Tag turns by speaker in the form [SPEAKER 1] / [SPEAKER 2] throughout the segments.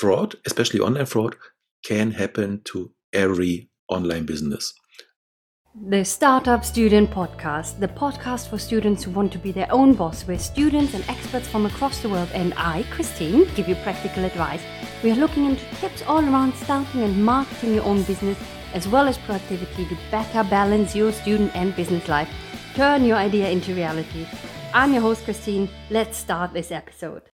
[SPEAKER 1] fraud, especially online fraud, can happen to every online business.
[SPEAKER 2] The Startup Student Podcast, the podcast for students who want to be their own boss, where students and experts from across the world and I, Christine, give you practical advice. We are looking into tips all around starting and marketing your own business, as well as productivity to better balance your student and business life. Turn your idea into reality. I'm your host, Christine. Let's start this episode.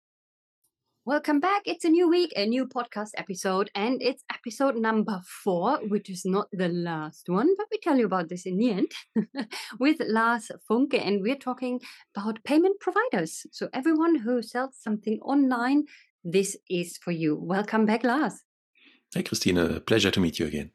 [SPEAKER 2] Welcome back. It's a new week, a new podcast episode, and it's episode number four, which is not the last one, but we tell you about this in the end with Lars Funke, and we're talking about payment providers. So, everyone who sells something online, this is for you. Welcome back, Lars.
[SPEAKER 1] Hey, Christina. Pleasure to meet you again.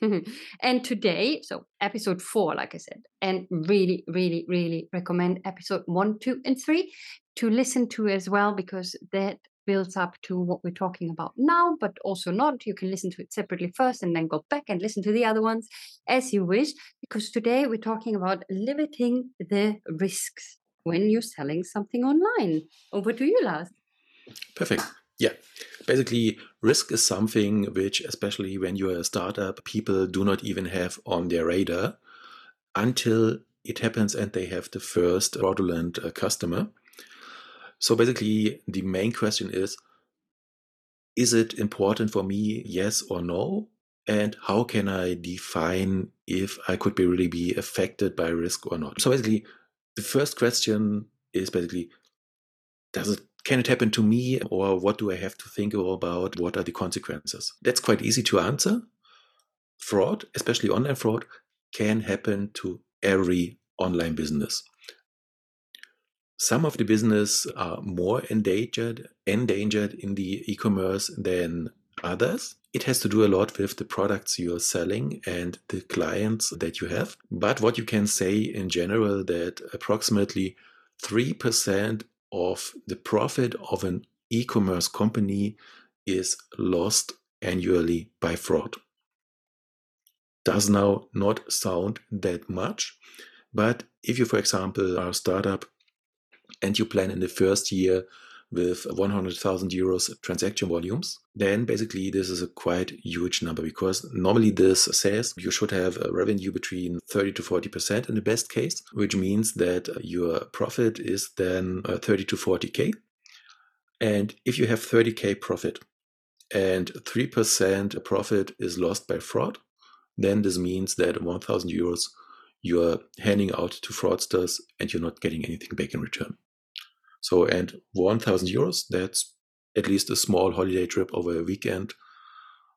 [SPEAKER 2] and today, so episode four, like I said, and really, really, really recommend episode one, two, and three to listen to as well because that builds up to what we're talking about now, but also not. You can listen to it separately first and then go back and listen to the other ones as you wish, because today we're talking about limiting the risks when you're selling something online. Over to you, Lars.
[SPEAKER 1] Perfect. Yeah. Basically, risk is something which, especially when you're a startup, people do not even have on their radar until it happens and they have the first fraudulent uh, customer. So basically, the main question is Is it important for me, yes or no? And how can I define if I could be really be affected by risk or not? So basically, the first question is basically Does it can it happen to me or what do I have to think about? What are the consequences? That's quite easy to answer. Fraud, especially online fraud, can happen to every online business. Some of the business are more endangered, endangered in the e-commerce than others. It has to do a lot with the products you're selling and the clients that you have. But what you can say in general that approximately 3% of the profit of an e-commerce company is lost annually by fraud. Does now not sound that much, but if you, for example, are a startup and you plan in the first year with 100,000 euros transaction volumes, then basically this is a quite huge number because normally this says you should have a revenue between 30 to 40% in the best case, which means that your profit is then uh, 30 to 40k. And if you have 30k profit and 3% profit is lost by fraud, then this means that 1,000 euros you're handing out to fraudsters and you're not getting anything back in return. So, and 1000 euros, that's at least a small holiday trip over a weekend.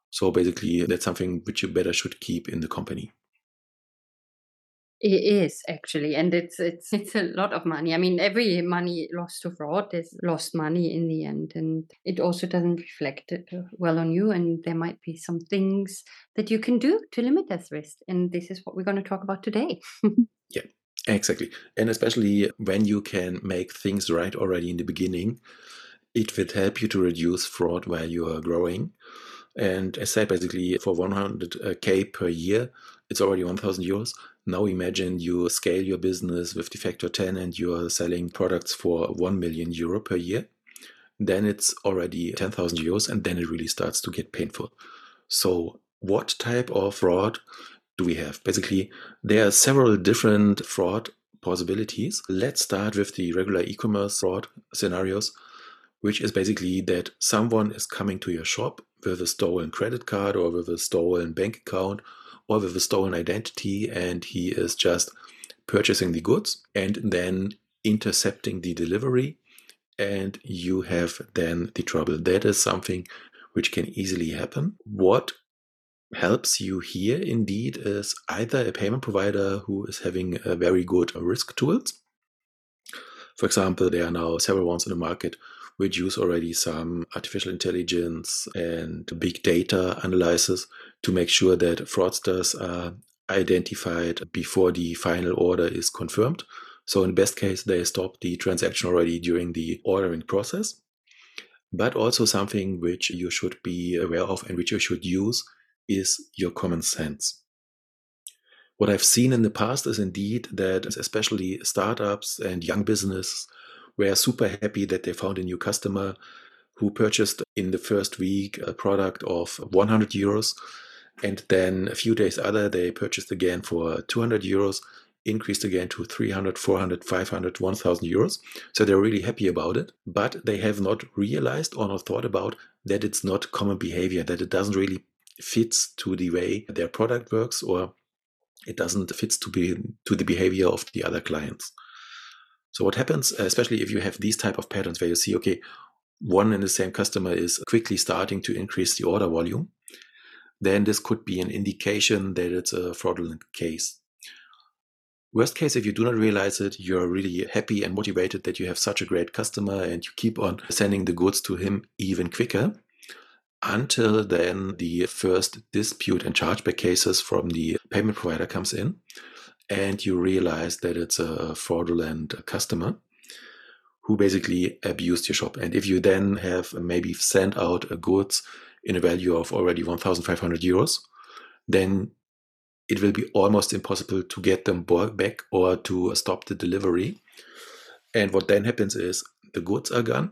[SPEAKER 1] So basically, that's something which you better should keep in the company.
[SPEAKER 2] It is actually, and it's it's it's a lot of money. I mean, every money lost to fraud is lost money in the end, and it also doesn't reflect uh, well on you. And there might be some things that you can do to limit that risk, and this is what we're going to talk about today.
[SPEAKER 1] yeah, exactly, and especially when you can make things right already in the beginning, it will help you to reduce fraud while you are growing. And as I said, basically for 100k per year, it's already 1,000 euros now imagine you scale your business with the factor 10 and you are selling products for 1 million euro per year. Then it's already 10,000 euros and then it really starts to get painful. So, what type of fraud do we have? Basically, there are several different fraud possibilities. Let's start with the regular e commerce fraud scenarios, which is basically that someone is coming to your shop with a stolen credit card or with a stolen bank account or with a stolen identity and he is just purchasing the goods and then intercepting the delivery and you have then the trouble. That is something which can easily happen. What helps you here indeed is either a payment provider who is having a very good risk tools. For example, there are now several ones in the market which use already some artificial intelligence and big data analysis to make sure that fraudsters are identified before the final order is confirmed. So, in best case, they stop the transaction already during the ordering process. But also, something which you should be aware of and which you should use is your common sense. What I've seen in the past is indeed that, especially startups and young business were super happy that they found a new customer who purchased in the first week a product of 100 euros and then a few days other they purchased again for 200 euros increased again to 300 400 500 1000 euros. So they're really happy about it but they have not realized or not thought about that it's not common behavior that it doesn't really fits to the way their product works or it doesn't fits to be to the behavior of the other clients. So what happens especially if you have these type of patterns where you see okay one and the same customer is quickly starting to increase the order volume then this could be an indication that it's a fraudulent case. Worst case, if you do not realize it, you're really happy and motivated that you have such a great customer and you keep on sending the goods to him even quicker. Until then, the first dispute and chargeback cases from the payment provider comes in, and you realize that it's a fraudulent customer who basically abused your shop. And if you then have maybe sent out goods in a value of already 1,500 euros, then it will be almost impossible to get them back or to stop the delivery. And what then happens is the goods are gone.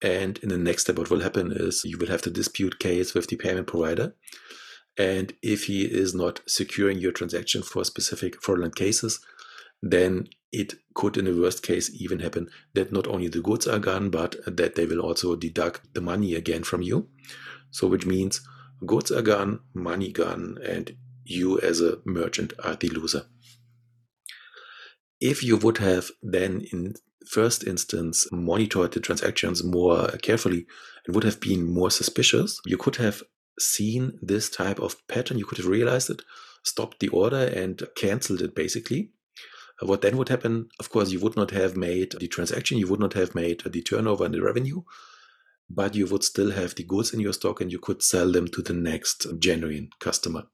[SPEAKER 1] And in the next step, what will happen is you will have the dispute case with the payment provider. And if he is not securing your transaction for specific fraudulent cases, then it could, in the worst case, even happen that not only the goods are gone, but that they will also deduct the money again from you. So, which means goods are gone, money gone, and you as a merchant are the loser. If you would have then in first instance monitored the transactions more carefully and would have been more suspicious, you could have seen this type of pattern, you could have realized it, stopped the order and canceled it basically. Uh, what then would happen? Of course, you would not have made the transaction, you would not have made the turnover and the revenue, but you would still have the goods in your stock and you could sell them to the next genuine customer.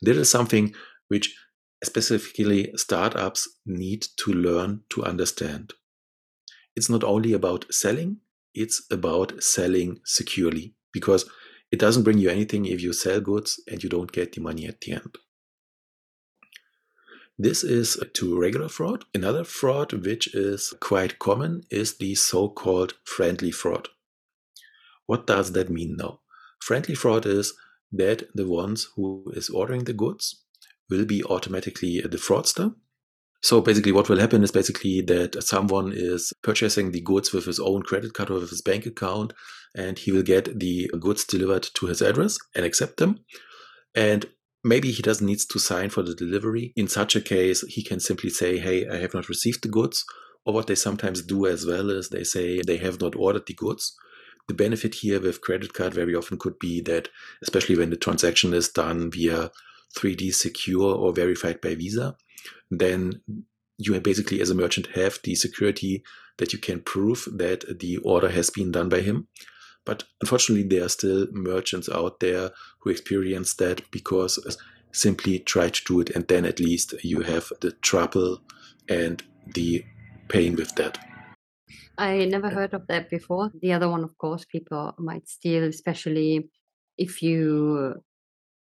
[SPEAKER 1] This is something which specifically startups need to learn to understand. It's not only about selling, it's about selling securely because it doesn't bring you anything if you sell goods and you don't get the money at the end. This is to regular fraud. Another fraud, which is quite common, is the so called friendly fraud. What does that mean now? Friendly fraud is that the ones who is ordering the goods will be automatically the fraudster. So basically what will happen is basically that someone is purchasing the goods with his own credit card or with his bank account and he will get the goods delivered to his address and accept them. And maybe he doesn't need to sign for the delivery. In such a case, he can simply say, Hey, I have not received the goods. Or what they sometimes do as well is they say they have not ordered the goods. The benefit here with credit card very often could be that, especially when the transaction is done via 3D secure or verified by Visa, then you basically, as a merchant, have the security that you can prove that the order has been done by him. But unfortunately, there are still merchants out there who experience that because simply try to do it, and then at least you have the trouble and the pain with that.
[SPEAKER 2] I never heard of that before. The other one, of course, people might steal, especially if you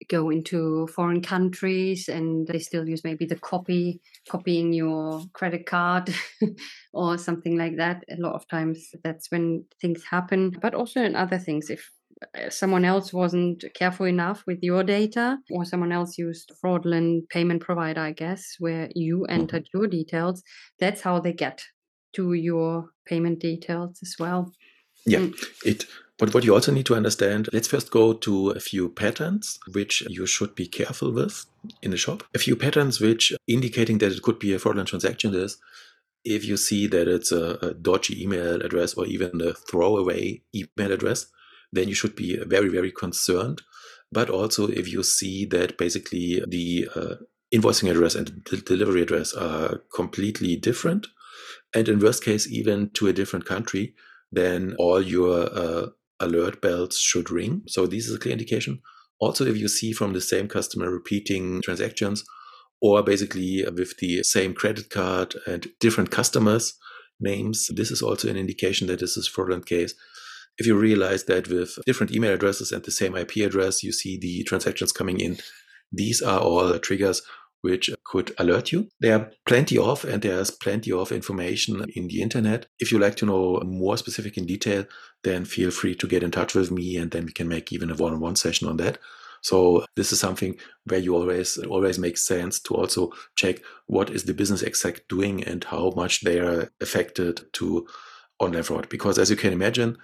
[SPEAKER 2] go into foreign countries and they still use maybe the copy copying your credit card or something like that a lot of times that's when things happen but also in other things if uh, someone else wasn't careful enough with your data or someone else used fraudulent payment provider i guess where you mm-hmm. entered your details that's how they get to your payment details as well.
[SPEAKER 1] Yeah, mm. it. But what you also need to understand, let's first go to a few patterns which you should be careful with in the shop. A few patterns which indicating that it could be a fraudulent transaction is if you see that it's a, a dodgy email address or even a throwaway email address, then you should be very, very concerned. But also if you see that basically the uh, invoicing address and the delivery address are completely different, and in worst case even to a different country, then all your uh, alert bells should ring. So this is a clear indication. Also, if you see from the same customer repeating transactions, or basically with the same credit card and different customers names, this is also an indication that this is fraudulent case. If you realize that with different email addresses and the same IP address, you see the transactions coming in, these are all the triggers which could alert you. There are plenty of, and there's plenty of information in the internet. If you like to know more specific in detail, then feel free to get in touch with me and then we can make even a one on one session on that. So this is something where you always always makes sense to also check what is the business exec doing and how much they are affected to online fraud. Because as you can imagine,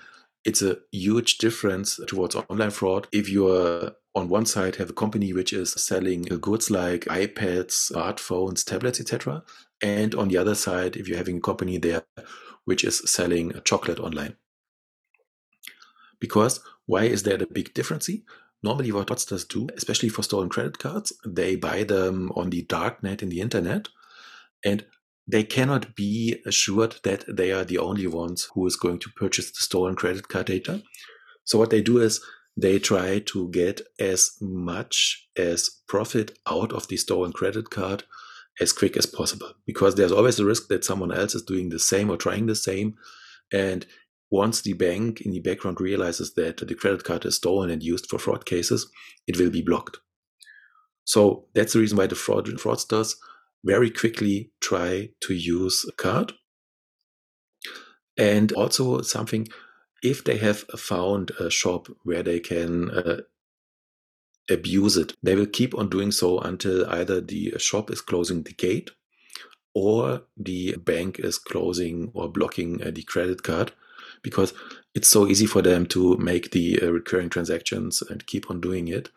[SPEAKER 1] it's a huge difference towards online fraud if you're on one side have a company which is selling uh, goods like iPads, smartphones, tablets, etc. And on the other side, if you're having a company there which is selling chocolate online. Because why is there a big difference? Normally, what fraudsters do, especially for stolen credit cards, they buy them on the dark net in the internet, and they cannot be assured that they are the only ones who is going to purchase the stolen credit card data. So what they do is they try to get as much as profit out of the stolen credit card as quick as possible because there's always a risk that someone else is doing the same or trying the same and once the bank in the background realizes that the credit card is stolen and used for fraud cases, it will be blocked. So that's the reason why the fraud fraudsters very quickly try to use a card. And also something, if they have found a shop where they can uh, abuse it, they will keep on doing so until either the shop is closing the gate or the bank is closing or blocking uh, the credit card because it's so easy for them to make the uh, recurring transactions and keep on doing it.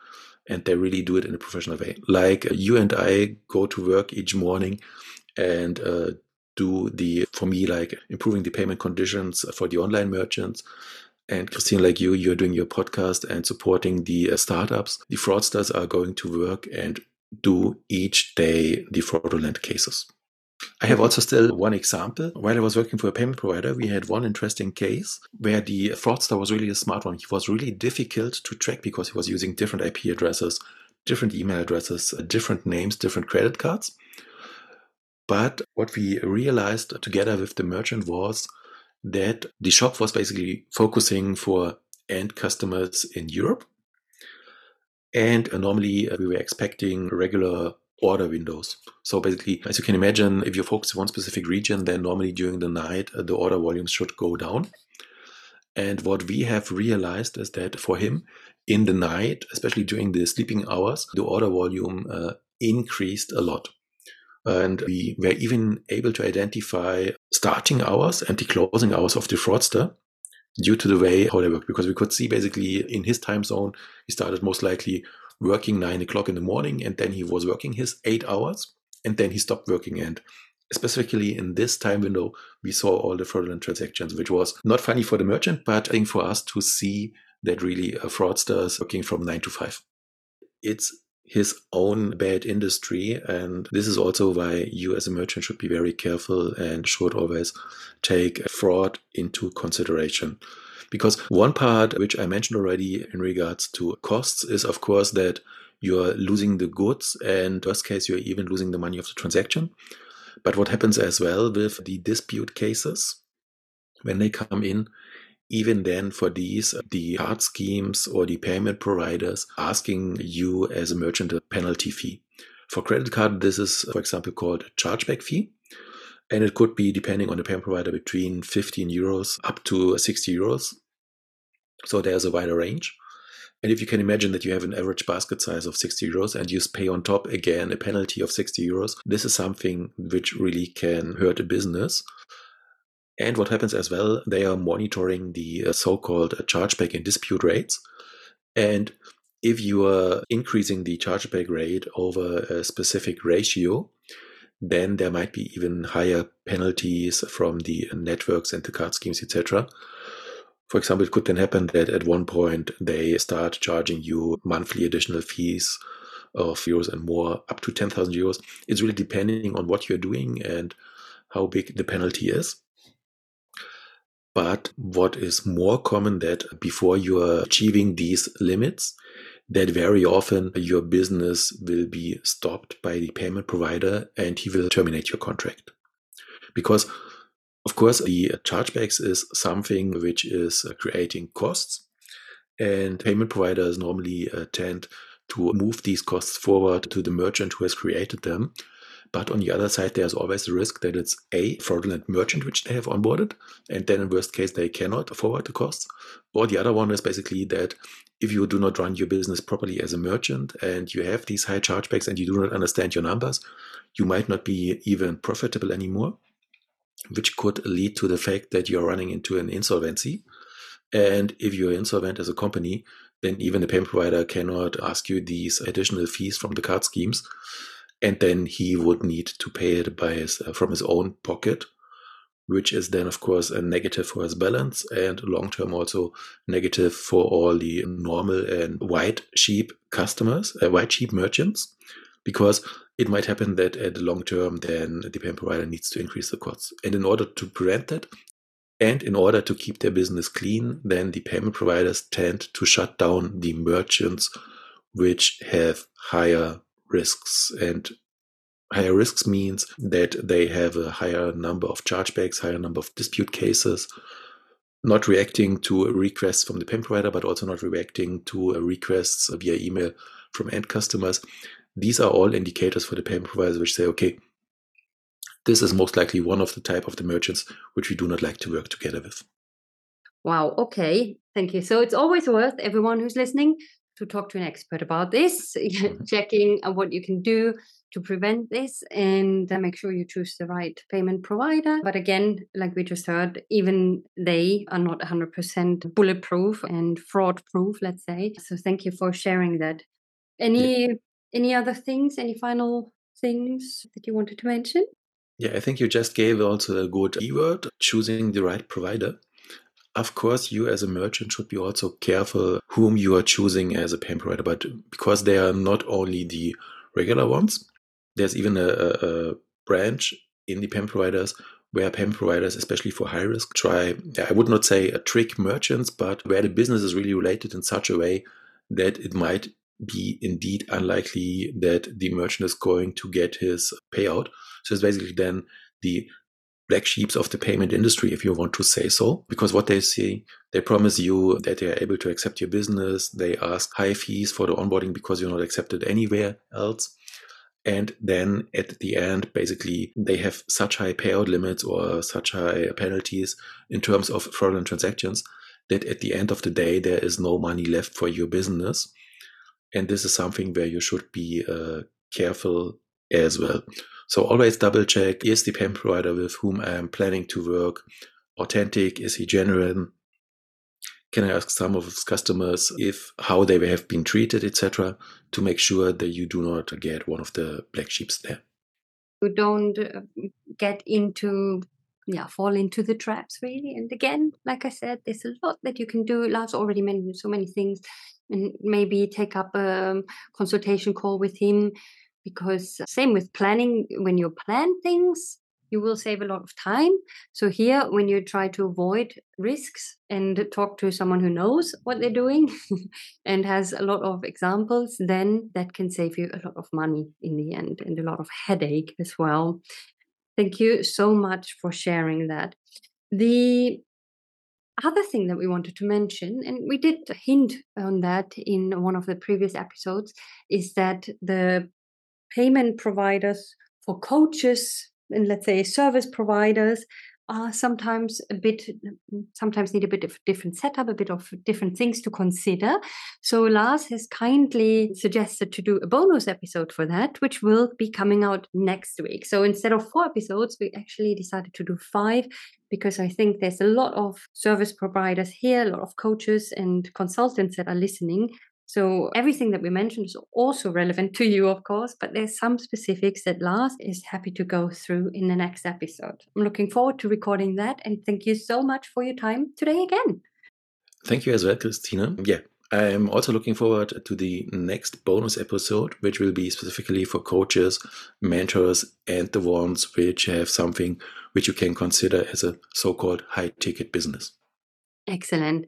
[SPEAKER 1] And they really do it in a professional way. Like uh, you and I go to work each morning and uh, do the, for me, like improving the payment conditions for the online merchants. And Christine, like you, you're doing your podcast and supporting the uh, startups. The fraudsters are going to work and do each day the fraudulent cases. I have also still one example. While I was working for a payment provider, we had one interesting case where the fraudster was really a smart one. He was really difficult to track because he was using different IP addresses, different email addresses, uh, different names, different credit cards. But what we realized together with the merchant was that the shop was basically focusing for end customers in Europe. And uh, normally uh, we were expecting regular order windows. So basically, as you can imagine, if you focus on one specific region, then normally during the night, uh, the order volumes should go down. And what we have realized is that for him, in the night, especially during the sleeping hours, the order volume uh, increased a lot. And we were even able to identify starting hours and the closing hours of the fraudster due to the way how they work. Because we could see basically in his time zone, he started most likely working nine o'clock in the morning and then he was working his eight hours and then he stopped working. And specifically in this time window, we saw all the fraudulent transactions, which was not funny for the merchant, but I think for us to see that really uh, a fraudster is working from nine to five. It's his own bad industry. And this is also why you as a merchant should be very careful and should always take fraud into consideration. Because one part, which I mentioned already in regards to costs, is of course that you're losing the goods, and worst case, you're even losing the money of the transaction. But what happens as well with the dispute cases, when they come in, even then for these, the card schemes or the payment providers asking you as a merchant a penalty fee. For credit card, this is, for example, called a chargeback fee. And it could be, depending on the payment provider, between 15 euros up to 60 euros. So there's a wider range. And if you can imagine that you have an average basket size of 60 euros and you pay on top again a penalty of 60 euros, this is something which really can hurt a business. And what happens as well, they are monitoring the uh, so called uh, chargeback and dispute rates. And if you are increasing the chargeback rate over a specific ratio, then there might be even higher penalties from the networks and the card schemes, etc. For example, it could then happen that at one point they start charging you monthly additional fees of euros and more, up to 10,000 euros. It's really depending on what you're doing and how big the penalty is. But what is more common that before you are achieving these limits, that very often your business will be stopped by the payment provider and he will terminate your contract. Because, of course, the chargebacks is something which is creating costs, and payment providers normally uh, tend to move these costs forward to the merchant who has created them. But on the other side, there's always the risk that it's a fraudulent merchant which they have onboarded, and then in worst case they cannot forward the costs. Or the other one is basically that if you do not run your business properly as a merchant and you have these high chargebacks and you do not understand your numbers, you might not be even profitable anymore, which could lead to the fact that you're running into an insolvency. And if you're insolvent as a company, then even the payment provider cannot ask you these additional fees from the card schemes. And then he would need to pay it by his, uh, from his own pocket, which is then, of course, a negative for his balance and long term also negative for all the normal and white sheep customers, uh, white sheep merchants, because it might happen that at the long term, then the payment provider needs to increase the costs. And in order to prevent that, and in order to keep their business clean, then the payment providers tend to shut down the merchants which have higher risks. And higher risks means that they have a higher number of chargebacks, higher number of dispute cases, not reacting to requests from the payment provider, but also not reacting to requests via email from end customers. These are all indicators for the payment providers which say, okay, this is most likely one of the type of the merchants which we do not like to work together with.
[SPEAKER 2] Wow. Okay. Thank you. So it's always worth everyone who's listening to talk to an expert about this, mm-hmm. checking what you can do to prevent this and make sure you choose the right payment provider. But again, like we just heard, even they are not 100% bulletproof and fraud proof, let's say. So thank you for sharing that. Any yeah. any other things, any final things that you wanted to mention?
[SPEAKER 1] Yeah, I think you just gave also a good keyword, choosing the right provider. Of course, you as a merchant should be also careful whom you are choosing as a payment provider, but because they are not only the regular ones, there's even a, a branch in the payment providers where payment providers, especially for high risk, try, I would not say a trick merchants, but where the business is really related in such a way that it might be indeed unlikely that the merchant is going to get his payout. So it's basically then the black sheeps of the payment industry, if you want to say so, because what they say, they promise you that they are able to accept your business. They ask high fees for the onboarding because you're not accepted anywhere else. And then at the end, basically, they have such high payout limits or such high penalties in terms of fraudulent transactions that at the end of the day, there is no money left for your business. And this is something where you should be uh, careful as well. So always double check is the payment provider with whom I am planning to work authentic? Is he genuine? Can I ask some of his customers if how they have been treated, etc., to make sure that you do not get one of the black sheeps there.
[SPEAKER 2] You don't uh, get into yeah fall into the traps really and again like i said there's a lot that you can do lars already mentioned so many things and maybe take up a consultation call with him because uh, same with planning when you plan things you will save a lot of time. So here when you try to avoid risks and talk to someone who knows what they're doing and has a lot of examples then that can save you a lot of money in the end and a lot of headache as well. Thank you so much for sharing that. The other thing that we wanted to mention, and we did hint on that in one of the previous episodes, is that the payment providers for coaches and let's say service providers are sometimes a bit sometimes need a bit of different setup a bit of different things to consider. So lars has kindly suggested to do a bonus episode for that which will be coming out next week. So instead of four episodes we actually decided to do five because i think there's a lot of service providers here a lot of coaches and consultants that are listening so everything that we mentioned is also relevant to you, of course, but there's some specifics that Lars is happy to go through in the next episode. I'm looking forward to recording that and thank you so much for your time today again.
[SPEAKER 1] Thank you as well, Christina. Yeah, I'm also looking forward to the next bonus episode, which will be specifically for coaches, mentors, and the ones which have something which you can consider as a so called high ticket business.
[SPEAKER 2] Excellent.